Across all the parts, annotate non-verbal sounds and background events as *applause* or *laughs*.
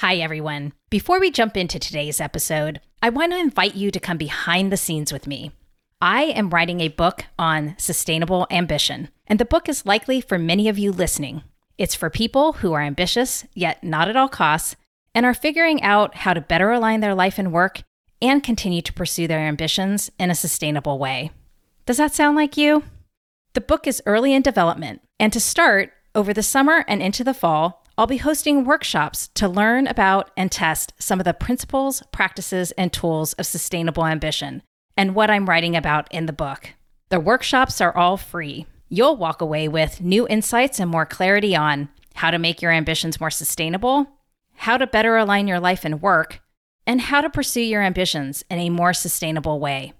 Hi, everyone. Before we jump into today's episode, I want to invite you to come behind the scenes with me. I am writing a book on sustainable ambition, and the book is likely for many of you listening. It's for people who are ambitious, yet not at all costs, and are figuring out how to better align their life and work and continue to pursue their ambitions in a sustainable way. Does that sound like you? The book is early in development, and to start, over the summer and into the fall, I'll be hosting workshops to learn about and test some of the principles, practices, and tools of sustainable ambition and what I'm writing about in the book. The workshops are all free. You'll walk away with new insights and more clarity on how to make your ambitions more sustainable, how to better align your life and work, and how to pursue your ambitions in a more sustainable way.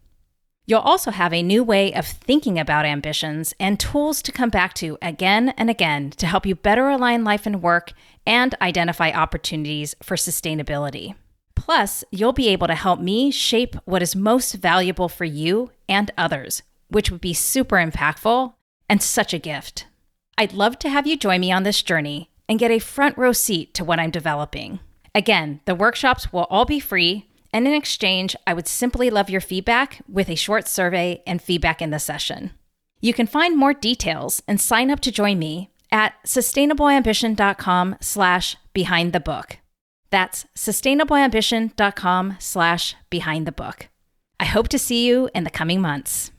You'll also have a new way of thinking about ambitions and tools to come back to again and again to help you better align life and work and identify opportunities for sustainability. Plus, you'll be able to help me shape what is most valuable for you and others, which would be super impactful and such a gift. I'd love to have you join me on this journey and get a front row seat to what I'm developing. Again, the workshops will all be free and in exchange, I would simply love your feedback with a short survey and feedback in the session. You can find more details and sign up to join me at sustainableambition.com slash behind the book. That's sustainableambition.com slash behind the book. I hope to see you in the coming months.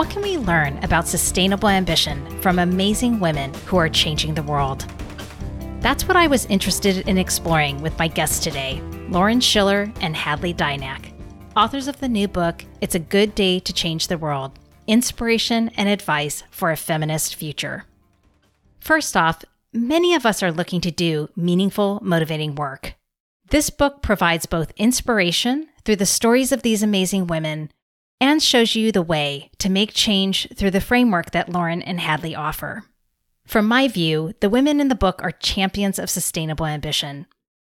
What can we learn about sustainable ambition from amazing women who are changing the world? That's what I was interested in exploring with my guests today, Lauren Schiller and Hadley Dynak, authors of the new book, It's a Good Day to Change the World Inspiration and Advice for a Feminist Future. First off, many of us are looking to do meaningful, motivating work. This book provides both inspiration through the stories of these amazing women and shows you the way to make change through the framework that Lauren and Hadley offer. From my view, the women in the book are champions of sustainable ambition.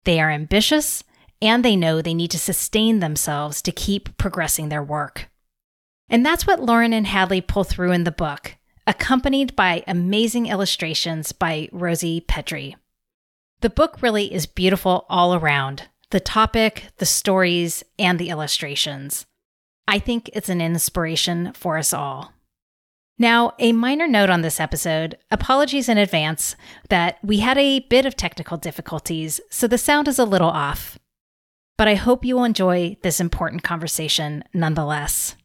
They are ambitious and they know they need to sustain themselves to keep progressing their work. And that's what Lauren and Hadley pull through in the book, accompanied by amazing illustrations by Rosie Petrie. The book really is beautiful all around the topic, the stories, and the illustrations. I think it's an inspiration for us all. Now, a minor note on this episode apologies in advance that we had a bit of technical difficulties, so the sound is a little off. But I hope you will enjoy this important conversation nonetheless.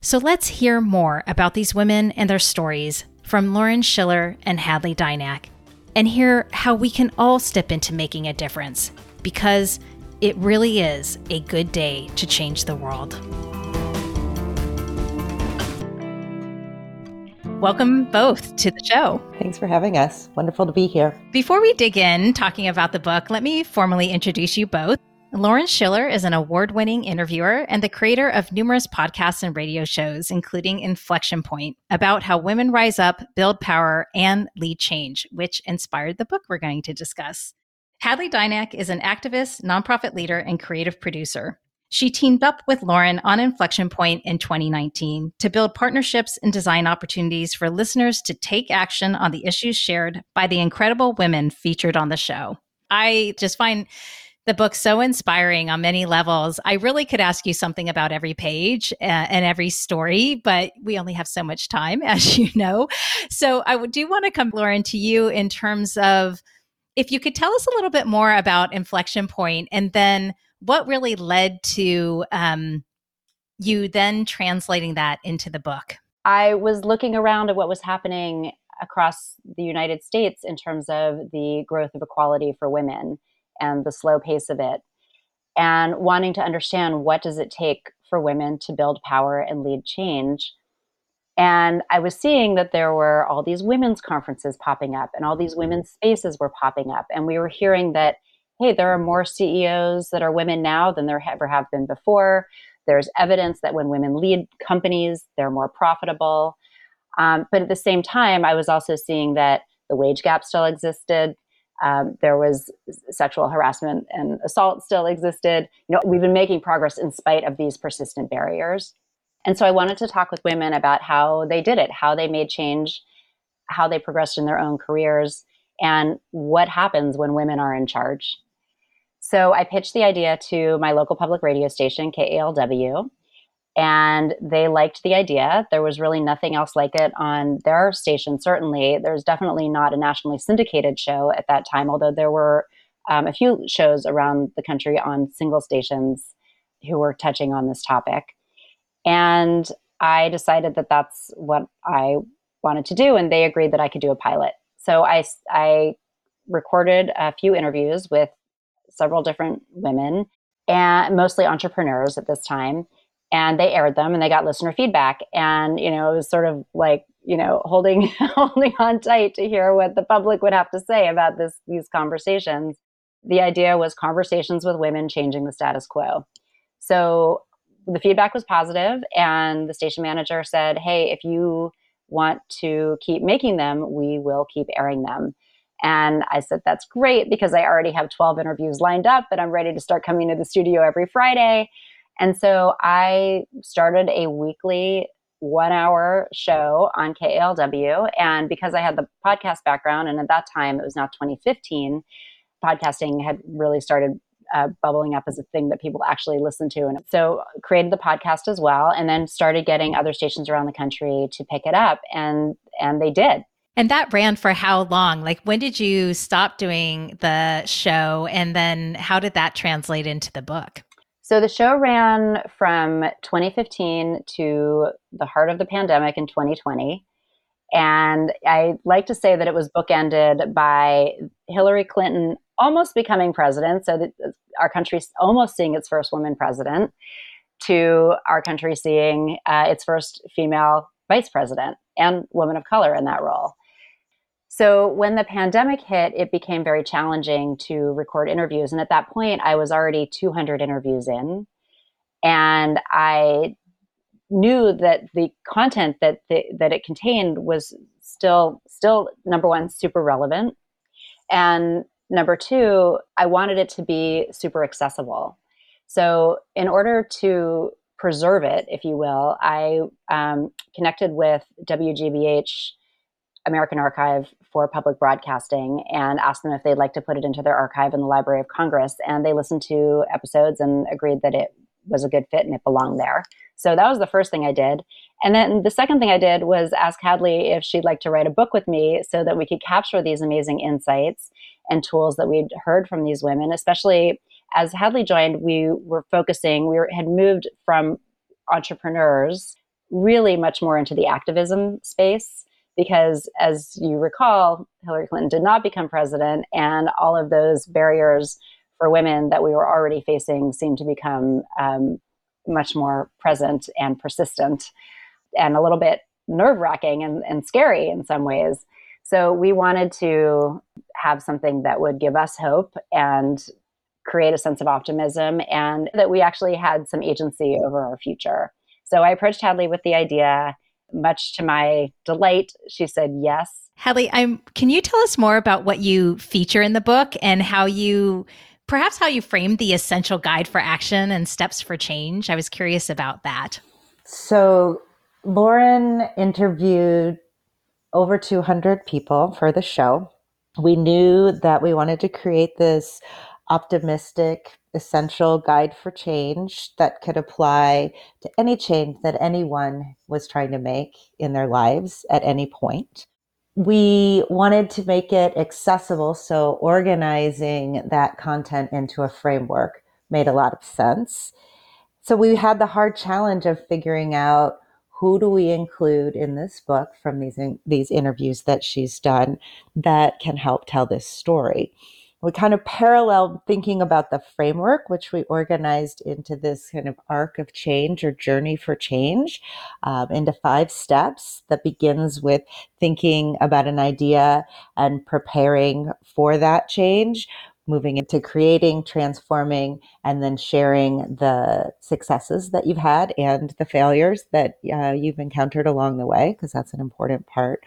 So let's hear more about these women and their stories from Lauren Schiller and Hadley Dynak, and hear how we can all step into making a difference, because it really is a good day to change the world. Welcome both to the show. Thanks for having us. Wonderful to be here. Before we dig in talking about the book, let me formally introduce you both. Lauren Schiller is an award winning interviewer and the creator of numerous podcasts and radio shows, including Inflection Point, about how women rise up, build power, and lead change, which inspired the book we're going to discuss. Hadley Dynak is an activist, nonprofit leader, and creative producer. She teamed up with Lauren on Inflection Point in 2019 to build partnerships and design opportunities for listeners to take action on the issues shared by the incredible women featured on the show. I just find the book so inspiring on many levels. I really could ask you something about every page uh, and every story, but we only have so much time, *laughs* as you know. So I do want to come, Lauren, to you in terms of if you could tell us a little bit more about Inflection Point and then what really led to um, you then translating that into the book? I was looking around at what was happening across the United States in terms of the growth of equality for women and the slow pace of it and wanting to understand what does it take for women to build power and lead change and i was seeing that there were all these women's conferences popping up and all these women's spaces were popping up and we were hearing that hey, there are more CEOs that are women now than there ever have been before. There's evidence that when women lead companies, they're more profitable. Um, but at the same time, I was also seeing that the wage gap still existed. Um, there was sexual harassment and assault still existed. You know, we've been making progress in spite of these persistent barriers. And so I wanted to talk with women about how they did it, how they made change, how they progressed in their own careers, and what happens when women are in charge. So I pitched the idea to my local public radio station, KALW, and they liked the idea. There was really nothing else like it on their station, certainly. There's definitely not a nationally syndicated show at that time, although there were um, a few shows around the country on single stations who were touching on this topic. And I decided that that's what I wanted to do, and they agreed that I could do a pilot. So I, I recorded a few interviews with several different women and mostly entrepreneurs at this time and they aired them and they got listener feedback and you know it was sort of like you know holding *laughs* holding on tight to hear what the public would have to say about this these conversations. The idea was conversations with women changing the status quo. So the feedback was positive and the station manager said hey if you want to keep making them we will keep airing them and I said, that's great because I already have 12 interviews lined up and I'm ready to start coming to the studio every Friday. And so I started a weekly one hour show on KALW. And because I had the podcast background, and at that time it was now 2015, podcasting had really started uh, bubbling up as a thing that people actually listen to. And so created the podcast as well, and then started getting other stations around the country to pick it up. And, and they did. And that ran for how long? Like, when did you stop doing the show? And then how did that translate into the book? So the show ran from 2015 to the heart of the pandemic in 2020. And I like to say that it was bookended by Hillary Clinton almost becoming president, so that our country's almost seeing its first woman president, to our country seeing uh, its first female vice president and woman of color in that role. So when the pandemic hit, it became very challenging to record interviews. And at that point, I was already 200 interviews in. And I knew that the content that the, that it contained was still still number one super relevant and number two i wanted it to be super accessible so in order to preserve it if you will i um, connected with wgbh American Archive for Public Broadcasting and asked them if they'd like to put it into their archive in the Library of Congress. And they listened to episodes and agreed that it was a good fit and it belonged there. So that was the first thing I did. And then the second thing I did was ask Hadley if she'd like to write a book with me so that we could capture these amazing insights and tools that we'd heard from these women, especially as Hadley joined, we were focusing, we were, had moved from entrepreneurs really much more into the activism space because as you recall, Hillary Clinton did not become president, and all of those barriers for women that we were already facing seemed to become um, much more present and persistent and a little bit nerve wracking and, and scary in some ways. So we wanted to have something that would give us hope and create a sense of optimism and that we actually had some agency over our future. So I approached Hadley with the idea much to my delight, she said yes. Hadley, I'm can you tell us more about what you feature in the book and how you perhaps how you framed the essential guide for action and steps for change? I was curious about that. So, Lauren interviewed over 200 people for the show. We knew that we wanted to create this optimistic, essential guide for change that could apply to any change that anyone was trying to make in their lives at any point. We wanted to make it accessible, so organizing that content into a framework made a lot of sense. So we had the hard challenge of figuring out who do we include in this book from these in, these interviews that she's done that can help tell this story we kind of paralleled thinking about the framework, which we organized into this kind of arc of change or journey for change um, into five steps that begins with thinking about an idea and preparing for that change, moving into creating, transforming, and then sharing the successes that you've had and the failures that uh, you've encountered along the way, because that's an important part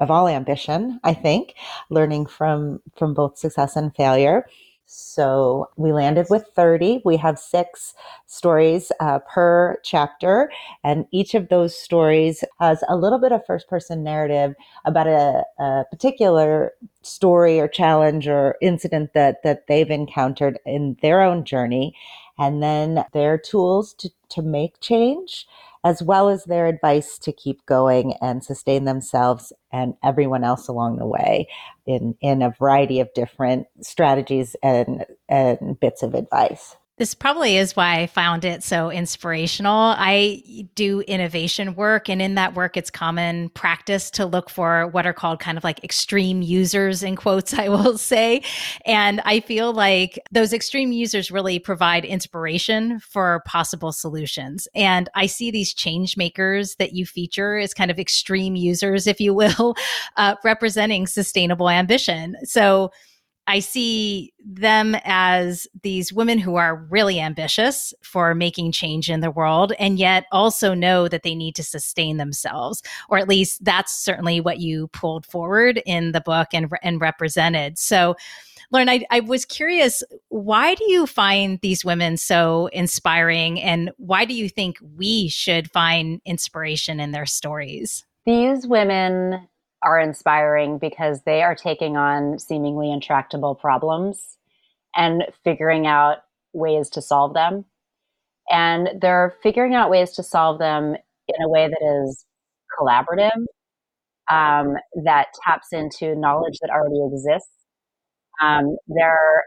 of all ambition, I think, learning from from both success and failure. So we landed with 30. We have six stories uh, per chapter, and each of those stories has a little bit of first person narrative about a, a particular story or challenge or incident that, that they've encountered in their own journey. And then their tools to, to make change as well as their advice to keep going and sustain themselves and everyone else along the way in, in a variety of different strategies and, and bits of advice. This probably is why I found it so inspirational. I do innovation work, and in that work, it's common practice to look for what are called kind of like extreme users, in quotes, *laughs* I will say. And I feel like those extreme users really provide inspiration for possible solutions. And I see these change makers that you feature as kind of extreme users, if you will, *laughs* uh, representing sustainable ambition. So, I see them as these women who are really ambitious for making change in the world and yet also know that they need to sustain themselves. Or at least that's certainly what you pulled forward in the book and, and represented. So, Lauren, I, I was curious, why do you find these women so inspiring and why do you think we should find inspiration in their stories? These women are inspiring because they are taking on seemingly intractable problems and figuring out ways to solve them. And they're figuring out ways to solve them in a way that is collaborative, um, that taps into knowledge that already exists. Um, they're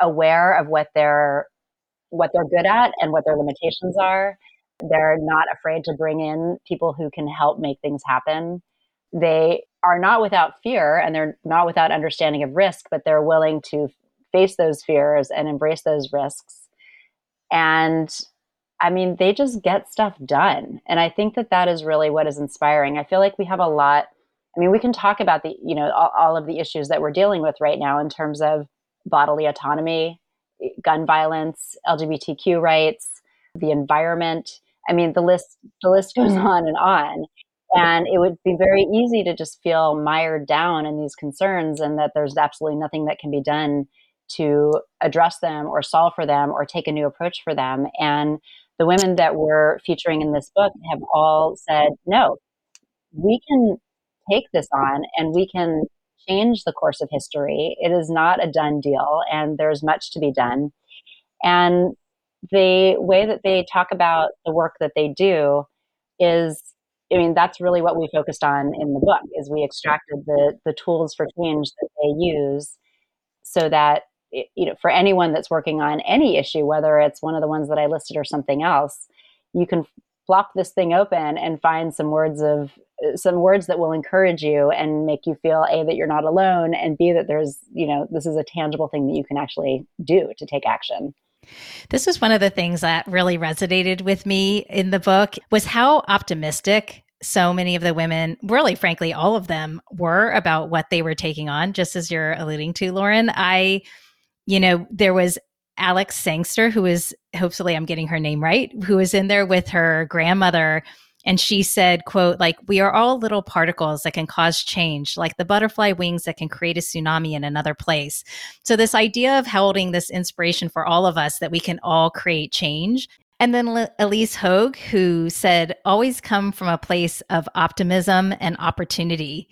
aware of what they're what they're good at and what their limitations are. They're not afraid to bring in people who can help make things happen. They are not without fear and they're not without understanding of risk, but they're willing to face those fears and embrace those risks. And I mean, they just get stuff done. And I think that that is really what is inspiring. I feel like we have a lot. I mean, we can talk about the, you know, all, all of the issues that we're dealing with right now in terms of bodily autonomy, gun violence, LGBTQ rights, the environment. I mean, the list the list goes *laughs* on and on. And it would be very easy to just feel mired down in these concerns and that there's absolutely nothing that can be done to address them or solve for them or take a new approach for them. And the women that we're featuring in this book have all said, no, we can take this on and we can change the course of history. It is not a done deal and there's much to be done. And the way that they talk about the work that they do is I mean, that's really what we focused on in the book is we extracted the the tools for change that they use so that you know for anyone that's working on any issue whether it's one of the ones that I listed or something else you can flop this thing open and find some words of some words that will encourage you and make you feel a that you're not alone and b that there's you know this is a tangible thing that you can actually do to take action this was one of the things that really resonated with me in the book was how optimistic so many of the women, really frankly all of them were about what they were taking on just as you're alluding to Lauren. I you know, there was Alex Sangster who is hopefully I'm getting her name right, who was in there with her grandmother and she said quote like we are all little particles that can cause change like the butterfly wings that can create a tsunami in another place. So this idea of holding this inspiration for all of us that we can all create change. And then Ilyse Hogue, who said, always come from a place of optimism and opportunity.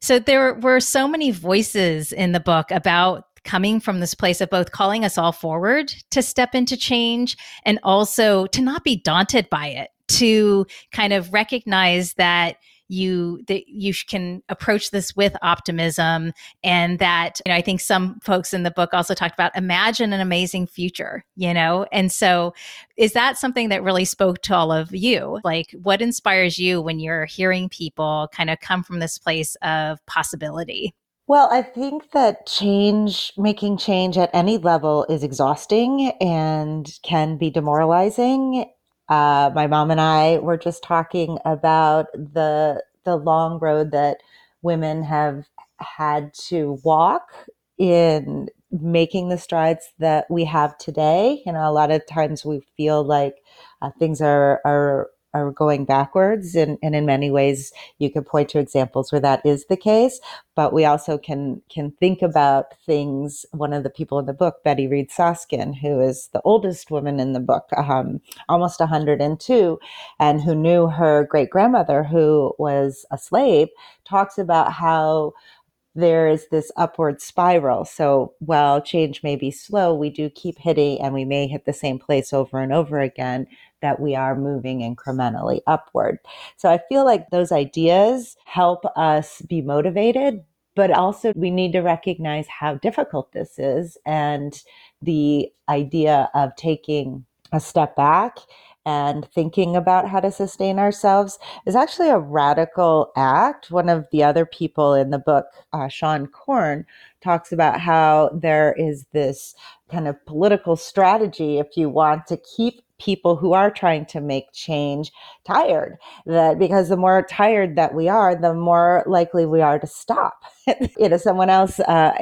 So there were so many voices in the book about coming from this place of both calling us all forward to step into change and also to not be daunted by it to kind of recognize that you that you can approach this with optimism and that you know i think some folks in the book also talked about imagine an amazing future you know and so is that something that really spoke to all of you like what inspires you when you're hearing people kind of come from this place of possibility well, I think that change, making change at any level is exhausting and can be demoralizing. Uh, my mom and I were just talking about the the long road that women have had to walk in making the strides that we have today. You know, a lot of times we feel like uh, things are are are going backwards. And, and in many ways, you could point to examples where that is the case. But we also can can think about things. One of the people in the book, Betty Reid Soskin, who is the oldest woman in the book, um, almost 102, and who knew her great grandmother, who was a slave, talks about how there is this upward spiral. So while change may be slow, we do keep hitting and we may hit the same place over and over again that we are moving incrementally upward. So I feel like those ideas help us be motivated, but also we need to recognize how difficult this is and the idea of taking a step back and thinking about how to sustain ourselves is actually a radical act. One of the other people in the book, uh, Seane Corn, talks about how there is this kind of political strategy if you want to keep people who are trying to make change tired that because the more tired that we are the more likely we are to stop *laughs* you know someone else uh,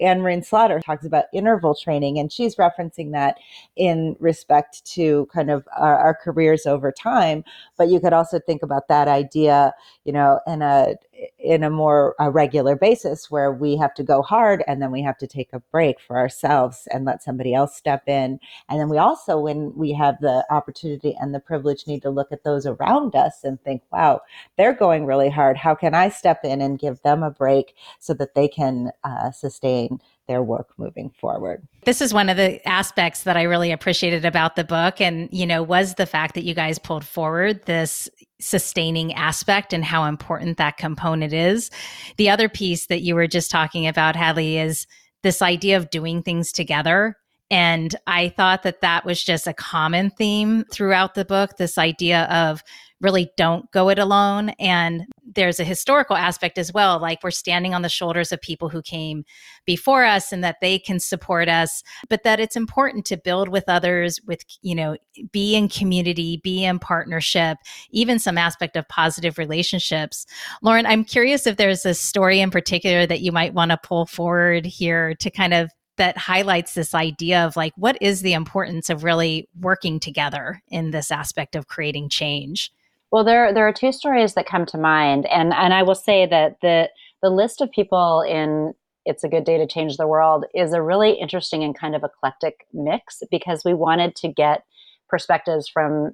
anne marie slaughter talks about interval training and she's referencing that in respect to kind of our, our careers over time. But you could also think about that idea you know in a in a more a regular basis where we have to go hard and then we have to take a break for ourselves and let somebody else step in. And then we also when we have the opportunity and the privilege need to look at those around us and think wow they're going really hard. How can i step in and give them a break so that they can uh, sustain their work moving forward. This is one of the aspects that I really appreciated about the book and you know was the fact that you guys pulled forward this sustaining aspect and how important that component is. The other piece that you were just talking about Hadley is this idea of doing things together and I thought that that was just a common theme throughout the book this idea of really don't go it alone. And there's a historical aspect as well. Like we're standing on the shoulders of people who came before us and that they can support us, but that it's important to build with others, with, you know, be in community, be in partnership, even some aspect of positive relationships. Lauren, I'm curious if there's a story in particular that you might want to pull forward here to kind of that highlights this idea of like what is the importance of really working together in this aspect of creating change well there there are two stories that come to mind and and i will say that the the list of people in it's a good day to change the world is a really interesting and kind of eclectic mix because we wanted to get perspectives from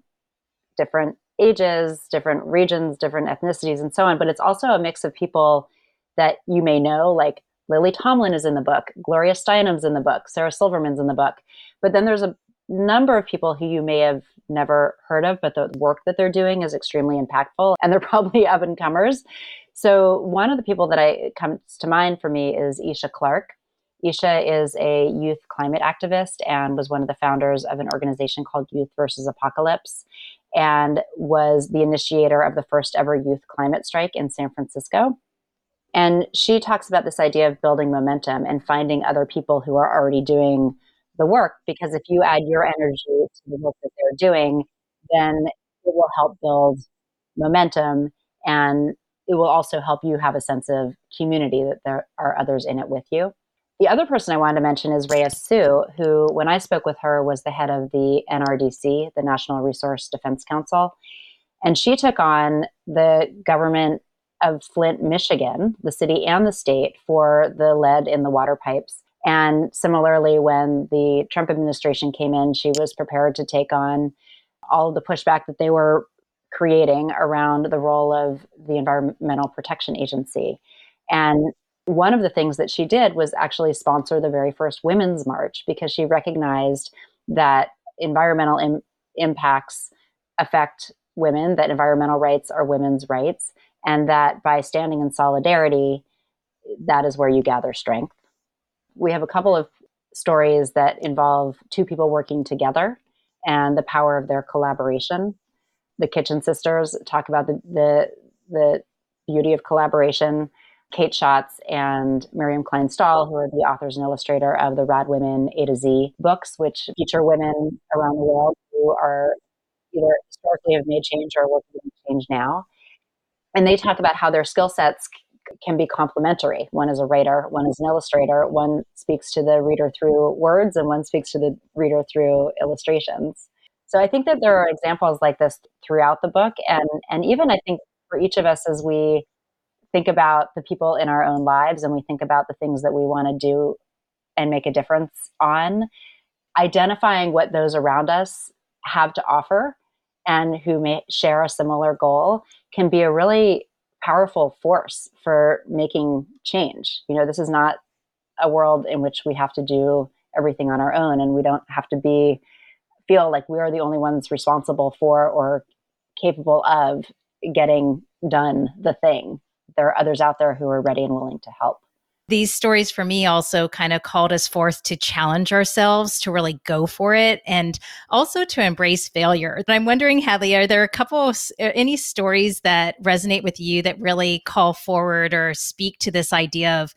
different ages different regions different ethnicities and so on but it's also a mix of people that you may know like Lily Tomlin is in the book, Gloria Steinem's in the book, Sarah Silverman's in the book. But then there's a number of people who you may have never heard of, but the work that they're doing is extremely impactful *laughs* and they're probably up and comers. So one of the people that I comes to mind for me is Isha Clarke. Isha is a youth climate activist and was one of the founders of an organization called Youth versus Apocalypse and was the initiator of the first ever youth climate strike in San Francisco. And she talks about this idea of building momentum and finding other people who are already doing the work. Because if you add your energy to the work that they're doing, then it will help build momentum and it will also help you have a sense of community that there are others in it with you. The other person I wanted to mention is Rhea Suh, who, when I spoke with her, was the head of the NRDC, the National Resource Defense Council. And she took on the government of Flint, Michigan, the city and the state, for the lead in the water pipes. And similarly, when the Trump administration came in, she was prepared to take on all of the pushback that they were creating around the role of the Environmental Protection Agency. And one of the things that she did was actually sponsor the very first Women's March because she recognized that environmental Im- impacts affect women, that environmental rights are women's rights, and that by standing in solidarity, that is where you gather strength. We have a couple of stories that involve two people working together and the power of their collaboration. The Kitchen Sisters talk about the, the, the beauty of collaboration. Kate Schatz and Miriam Klein Stahl, who are the authors and illustrator of the Rad Women A to Z books, which feature women around the world who are either historically have made change or working to change now and they talk about how their skill sets can be complementary. One is a writer, one is an illustrator, one speaks to the reader through words, and one speaks to the reader through illustrations. So I think that there are examples like this throughout the book. And, and even I think for each of us as we think about the people in our own lives and we think about the things that we want to do and make a difference on, identifying what those around us have to offer and who may share a similar goal can be a really powerful force for making change. You know, this is not a world in which we have to do everything on our own and we don't have to be feel like we are the only ones responsible for or capable of getting done the thing. There are others out there who are ready and willing to help these stories for me also kind of called us forth to challenge ourselves to really go for it and also to embrace failure. But I'm wondering, Hadley, are there a couple of any stories that resonate with you that really call forward or speak to this idea of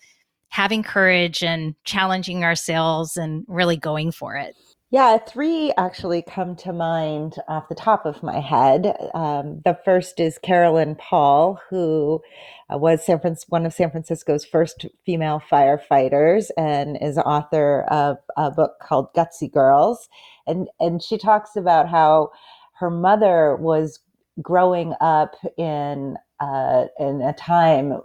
having courage and challenging ourselves and really going for it? Yeah, three actually come to mind off the top of my head. Um, the first is Carolyn Paul, who uh, was San Fran- one of San Francisco's first female firefighters and is author of a book called Gutsy Girls. And, and she talks about how her mother was growing up in, uh, in a time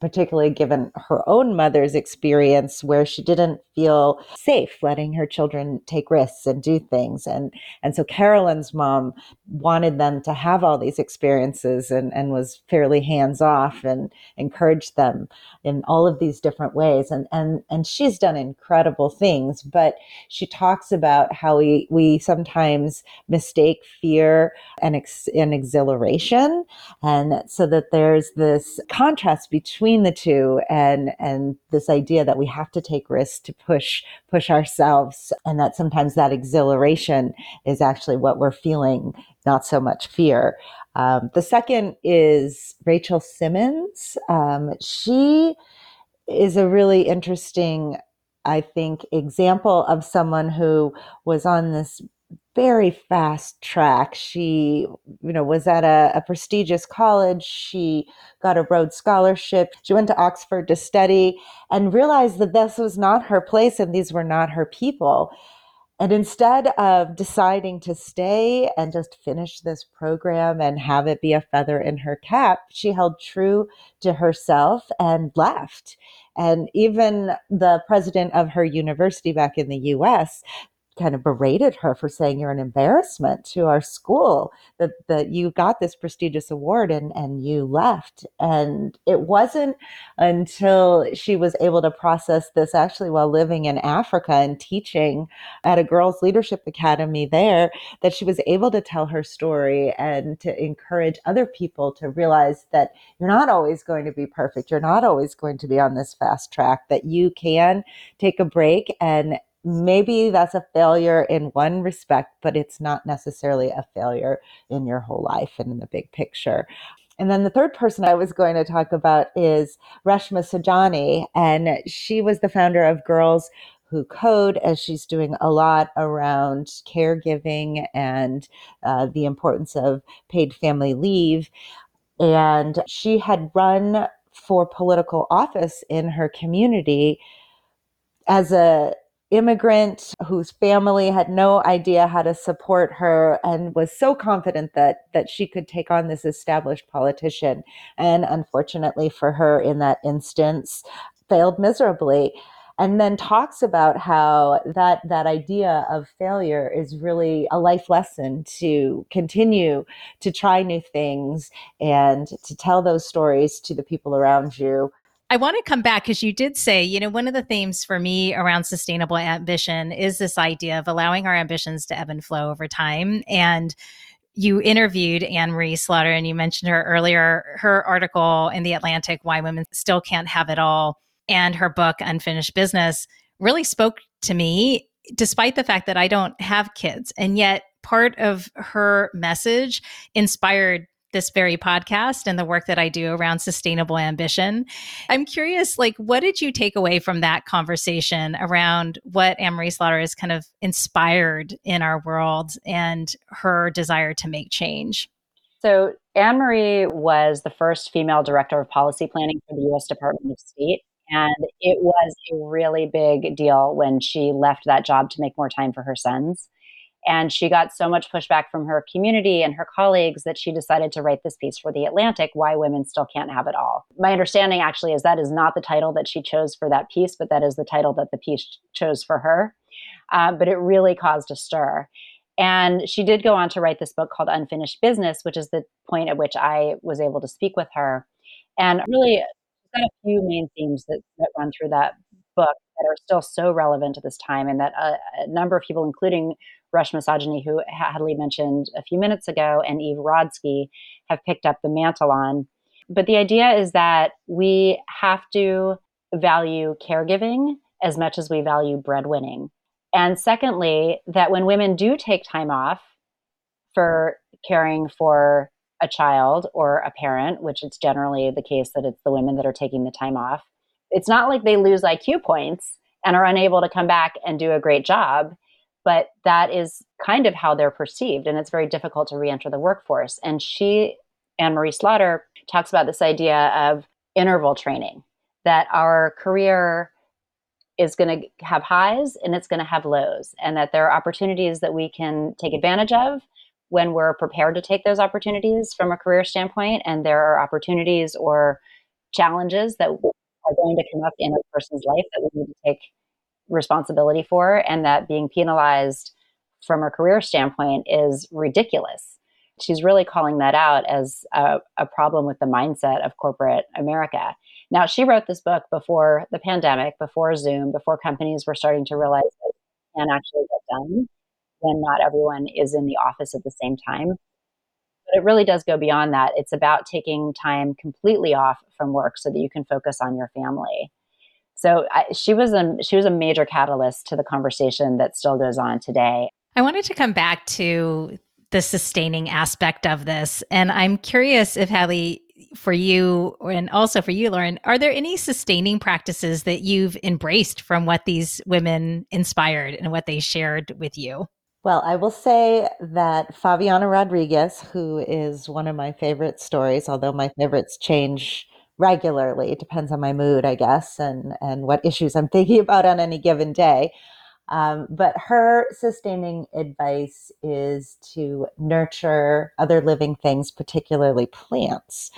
particularly given her own mother's experience where she didn't feel safe letting her children take risks and do things. And and so Carolyn's mom wanted them to have all these experiences and and was fairly hands off and encouraged them in all of these different ways. And and and she's done incredible things but she talks about how we we sometimes mistake fear and ex, and exhilaration. And so that there's this contrast between between the two and and this idea that we have to take risks to push push ourselves and that sometimes that exhilaration is actually what we're feeling not so much fear. Um, the second is rachel simmons. Um, she is a really interesting I think, example of someone who was on this very fast track. She, you know, was at a, a, prestigious college. She got a Rhodes Scholarship. She went to Oxford to study and realized that this was not her place and these were not her people. And instead of deciding to stay and just finish this program and have it be a feather in her cap, she held true to herself and left. And even the president of her university back in the US kind of berated her for saying you're an embarrassment to our school that that you got this prestigious award and and you left. And it wasn't until she was able to process this actually while living in Africa and teaching at a girls leadership academy there that she was able to tell her story and to encourage other people to realize that you're not always going to be perfect. You're not always going to be on this fast track that you can take a break and maybe that's a failure in one respect, but it's not necessarily a failure in your whole life and in the big picture. And then the third person I was going to talk about is Reshma Saujani, and she was the founder of Girls Who Code, as she's doing a lot around caregiving and uh, the importance of paid family leave. And she had run for political office in her community as a immigrant whose family had no idea how to support her and was so confident that that she could take on this established politician. And unfortunately for her in that instance failed miserably. And then talks about how that that idea of failure is really a life lesson to continue to try new things and to tell those stories to the people around you I want to come back because you did say, you know, one of the themes for me around sustainable ambition is this idea of allowing our ambitions to ebb and flow over time. And you interviewed Anne Marie Slaughter and you mentioned her earlier, her article in The Atlantic, Why Women Still Can't Have It All, and her book, Unfinished Business, really spoke to me, despite the fact that I don't have kids. And yet, part of her message inspired this very podcast and the work that I do around sustainable ambition. I'm curious, like, what did you take away from that conversation around what Anne Marie Slaughter has kind of inspired in our world and her desire to make change? So, Anne Marie was the first female director of policy planning for the US Department of State. And it was a really big deal when she left that job to make more time for her sons. And she got so much pushback from her community and her colleagues that she decided to write this piece for The Atlantic Why Women Still Can't Have It All. My understanding actually is that is not the title that she chose for that piece, but that is the title that the piece chose for her. Uh, but it really caused a stir. And she did go on to write this book called Unfinished Business, which is the point at which I was able to speak with her. And really, got a few main themes that, that run through that book that are still so relevant to this time, and that a, a number of people, including Reshma Saujani, who Hadley mentioned a few minutes ago, and Eve Rodsky, have picked up the mantle on. But the idea is that we have to value caregiving as much as we value breadwinning. And secondly, that when women do take time off for caring for a child or a parent, which it's generally the case that it's the women that are taking the time off, it's not like they lose IQ points and are unable to come back and do a great job, but that is kind of how they're perceived. And it's very difficult to re enter the workforce. And she, Anne Marie Slaughter, talks about this idea of interval training, that our career is going to have highs and it's going to have lows, and that there are opportunities that we can take advantage of when we're prepared to take those opportunities from a career standpoint. And there are opportunities or challenges that are going to come up in a person's life that we need to take responsibility for, and that being penalized from a career standpoint is ridiculous. She's really calling that out as a, a problem with the mindset of corporate America. Now, she wrote this book before the pandemic, before Zoom, before companies were starting to realize that can actually get done when not everyone is in the office at the same time. But it really does go beyond that. It's about taking time completely off from work so that you can focus on your family. So I, she was a she was a major catalyst to the conversation that still goes on today. I wanted to come back to the sustaining aspect of this, and I'm curious if Hadley, for you and also for you, Lauren, are there any sustaining practices that you've embraced from what these women inspired and what they shared with you? Well, I will say that Favianna Rodriguez, who is one of my favorite stories, although my favorites change regularly, it depends on my mood, I guess, and, and what issues I'm *laughs* thinking about on any given day. Um, but her sustaining advice is to nurture other living things, particularly plants.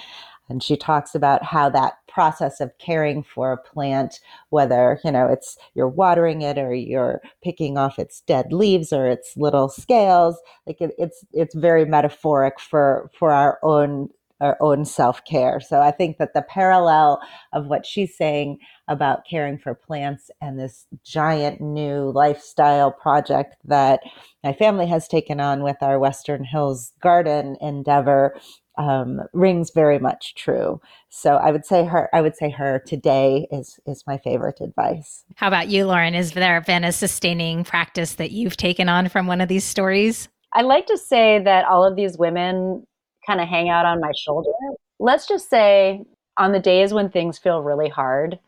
And she talks about how that process of caring for a plant, whether, you know, it's you're watering it or you're picking off its dead leaves or its little scales, like it, it's it's very metaphoric for for our own our own self care. So I think that the parallel of what she's saying about caring for plants and this giant new lifestyle project that my family has taken on with our Western Hills garden endeavor um, rings very much true. So I would say her. I would say her today is is my favorite advice. How about you, Lauren? Has there been a sustaining practice that you've taken on from one of these stories? I like to say that all of these women kind of hang out on my shoulder. Let's just say on the days when things feel really hard,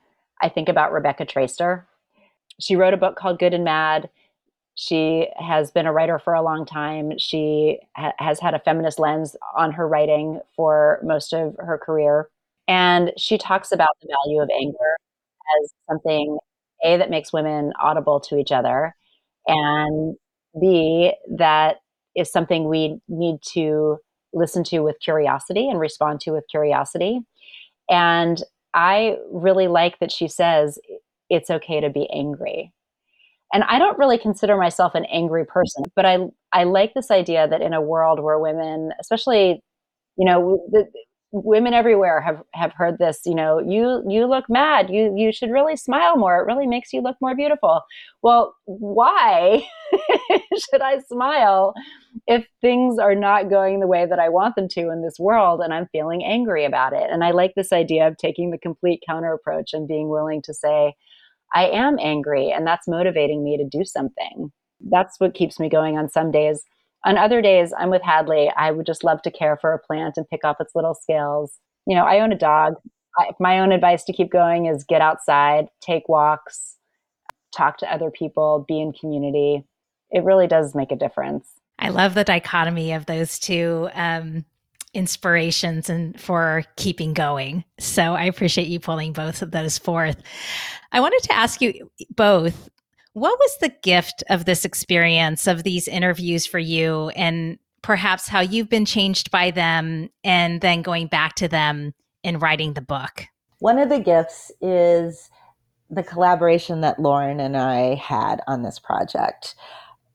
I think about Rebecca Traister. She wrote a book called Good and Mad. She has been a writer for a long time. She ha- has had a feminist lens on her writing for most of her career. And she talks about the value of anger as something, A, that makes women audible to each other, and B, that is something we need to listen to with curiosity and respond to with curiosity. And I really like that she says it's okay to be angry and I don't really consider myself an angry person, but I I like this idea that in a world where women, especially, you know, the, women everywhere have have heard this. You know, you you look mad. You you should really smile more. It really makes you look more beautiful. Well, why *laughs* should I smile if things are not going the way that I want them to in this world, and I'm feeling angry about it? And I like this idea of taking the complete counter approach and being willing to say I am angry and that's motivating me to do something. That's what keeps me going on some days. On other days, I'm with Hadley. I would just love to care for a plant and pick off its little scales. You know, I own a dog. I, my own advice to keep going is get outside, take walks, talk to other people, be in community. It really does make a difference. I love the dichotomy of those two. Um, inspirations and for keeping going. So I appreciate you pulling both of those forth. I wanted to ask you both What was the gift of this experience of these interviews for you and perhaps how you've been changed by them and then going back to them in writing the book? One of the gifts is the collaboration that Lauren and I had on this project.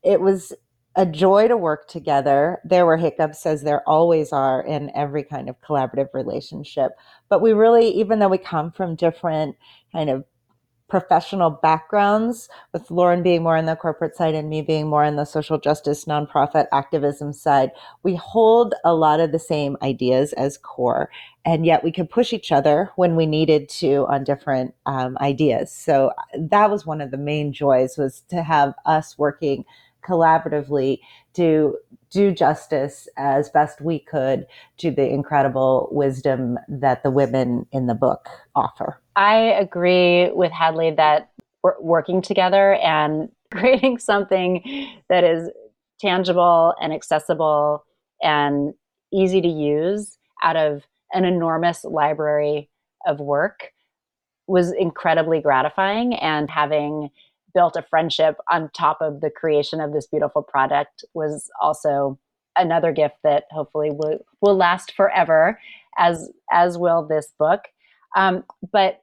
It was a joy to work together. There were hiccups, as there always are in every kind of collaborative relationship. But we really, even though we come from different kind of professional backgrounds, with Lauren being more on the corporate side and me being more on the social justice, nonprofit activism side, we hold a lot of the same ideas as core. And yet we could push each other when we needed to on different um, ideas. So that was one of the main joys was to have us working collaboratively to do justice as best we could to the incredible wisdom that the women in the book offer. I agree with Hadley that we're working together and *laughs* creating something that is tangible and accessible and easy to use out of an enormous library of work was incredibly gratifying. And having built a friendship on top of the creation of this beautiful product was also another gift that hopefully will, will last forever as as will this book. Um, but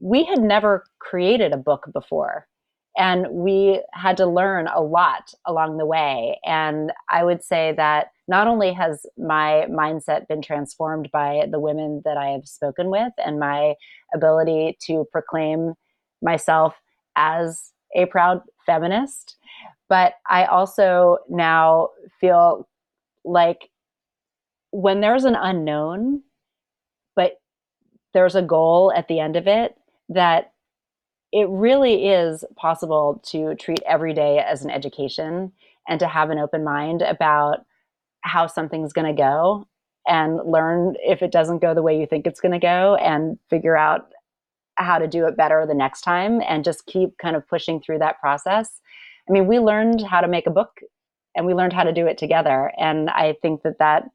we had never created a book before and we had to learn a lot along the way. And i would say that not only has my mindset been transformed by the women that i have spoken with and my ability to proclaim myself as a proud feminist, but I also now feel like when there's an unknown, there's a goal at the end of it, that it really is possible to treat every day as an education and to have an open mind about how something's going to go and learn if it doesn't go the way you think it's going to go and figure out how to do it better the next time and just keep kind of pushing through that process. I mean, we learned how to make a book and we learned how to do it together. And I think that that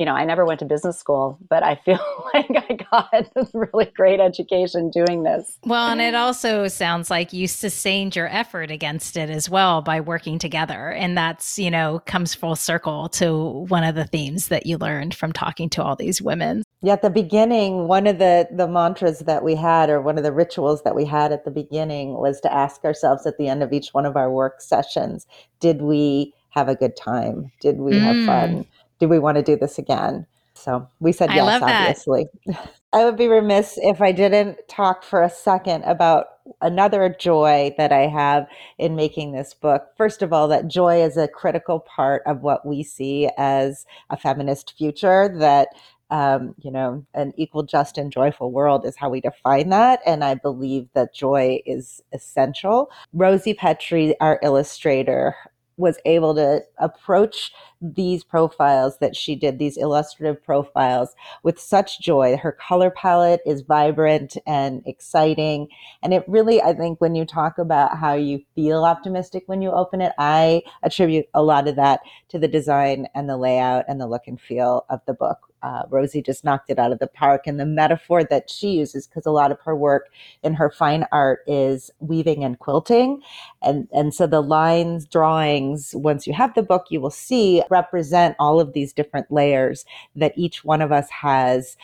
you know, I never went to business school, but I feel *laughs* like I got a *laughs* really great education doing this. Well, and it also sounds like you sustained your effort against it as well by working together. And that's, you know, comes full circle to one of the themes that you learned from talking to all these women. Yeah, at the beginning, one of the the mantras that we had or one of the rituals that we had at the beginning was to ask ourselves at the end of each one of our work sessions, did we have a good time? Did we mm. have fun? Do we want to do this again? So we said yes, obviously. *laughs* I would be remiss if I didn't talk for a second about another joy that I have in making this book. First of all, that joy is a critical part of what we see as a feminist future, that um, you know, an equal, just, and joyful world is how we define that. And I believe that joy is essential. Rosie Petrie, our illustrator, was able to approach these profiles that she did, these illustrative profiles, with such joy. Her color palette is vibrant and exciting. And it really, I think, when you talk about how you feel optimistic when you open it, I attribute a lot of that to the design and the layout and the look and feel of the book uh, Rosie just knocked it out of the park. And the metaphor that she uses, because a lot of her work in her fine art is weaving and quilting. And, and so the lines, drawings, once you have the book, you will see represent all of these different layers that each one of us has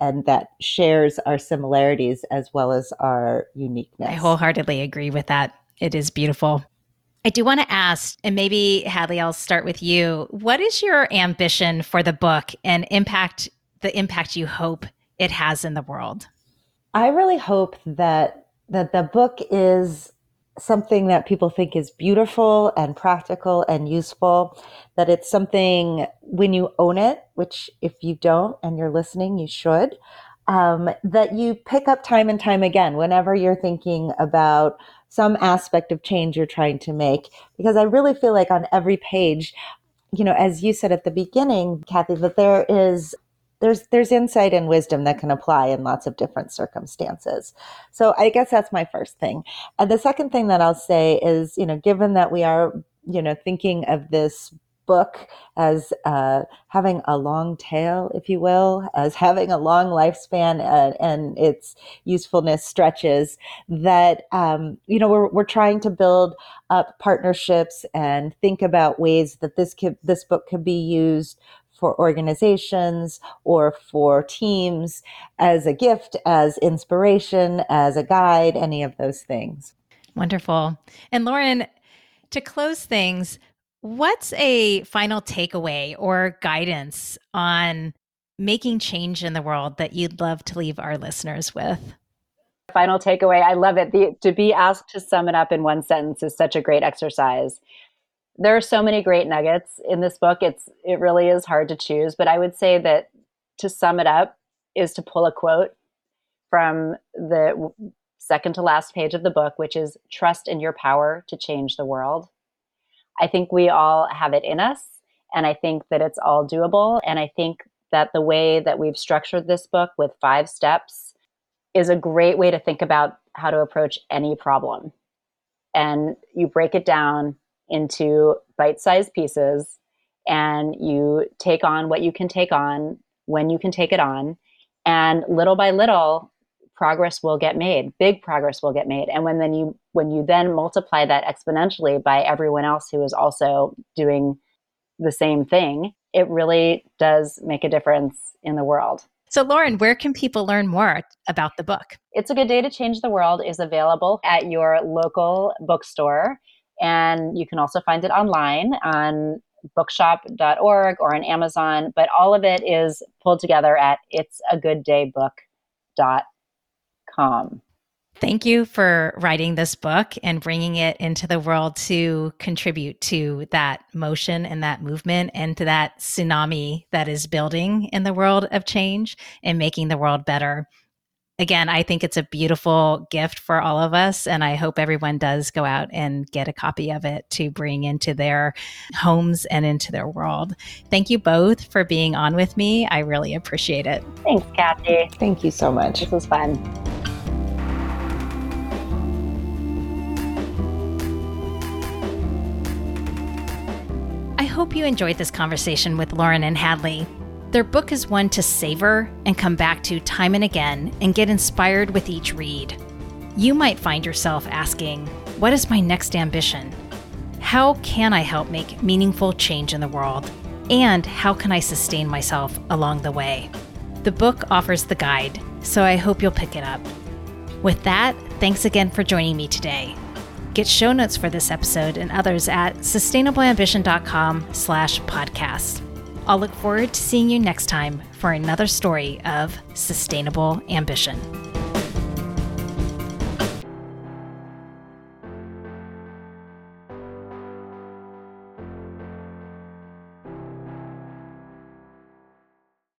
and that shares our similarities as well as our uniqueness. I wholeheartedly agree with that. It is beautiful. I do want to ask, and maybe Hadley, I'll start with you. What is your ambition for the book and impact the impact you hope it has in the world? I really hope that that the book is something that people think is beautiful and practical and useful, that it's something when you own it, which if you don't and you're listening, you should, um, that you pick up time and time again whenever you're thinking about some aspect of change you're trying to make. Because I really feel like on every page, you know, as you said at the beginning, Kathy, that there is there's there's insight and wisdom that can apply in lots of different circumstances. So I guess that's my first thing. And the second thing that I'll say is, you know, given that we are, you know, thinking of this book as uh, having a long tail, if you will, as having a long lifespan and, its usefulness stretches, that, um, you know, we're, we're trying to build up partnerships and think about ways that this could, this book could be used for organizations or for teams as a gift, as inspiration, as a guide, any of those things. Wonderful. And Lauren, to close things, what's a final takeaway or guidance on making change in the world that you'd love to leave our listeners with? Final takeaway I love it. The, to be asked to sum it up in one sentence is such a great exercise there are so many great nuggets in this book. It's it really is hard to choose, but I would say that to sum it up is to pull a quote from the second to last page of the book, which is trust in your power to change the world. I think we all have it in us, and I think that it's all doable. And I think that the way that we've structured this book with five steps is a great way to think about how to approach any problem. And you break it down into bite sized pieces and you take on what you can take on when you can take it on. And little by little, progress will get made big progress will get made and when then you when you then multiply that exponentially by everyone else who is also doing the same thing it really does make a difference in the world so lauren where can people learn more about the book it's a good day to change the world is available at your local bookstore and you can also find it online on bookshop.org or on Amazon. But all of it is pulled together at it'sagoodDayBook.com. Thank you for writing this book and bringing it into the world to contribute to that motion and that movement and to that tsunami that is building in the world of change and making the world better again, I think it's a beautiful gift for all of us. And I hope everyone does go out and get a copy of it to bring into their homes and into their world. Thank you both for being on with me. I really appreciate it. Thanks, Kathy. Thank you so much. This was fun. Hope you enjoyed this conversation with Lauren and Hadley. Their book is one to savor and come back to time and again and get inspired with each read. You might find yourself asking, What is my next ambition? How can I help make meaningful change in the world? And how can I sustain myself along the way? The book offers the guide, so I hope you'll pick it up. With that, thanks again for joining me today. Get show notes for this episode and others at sustainableambition.com slash podcast. I'll look forward to seeing you next time for another story of sustainable ambition.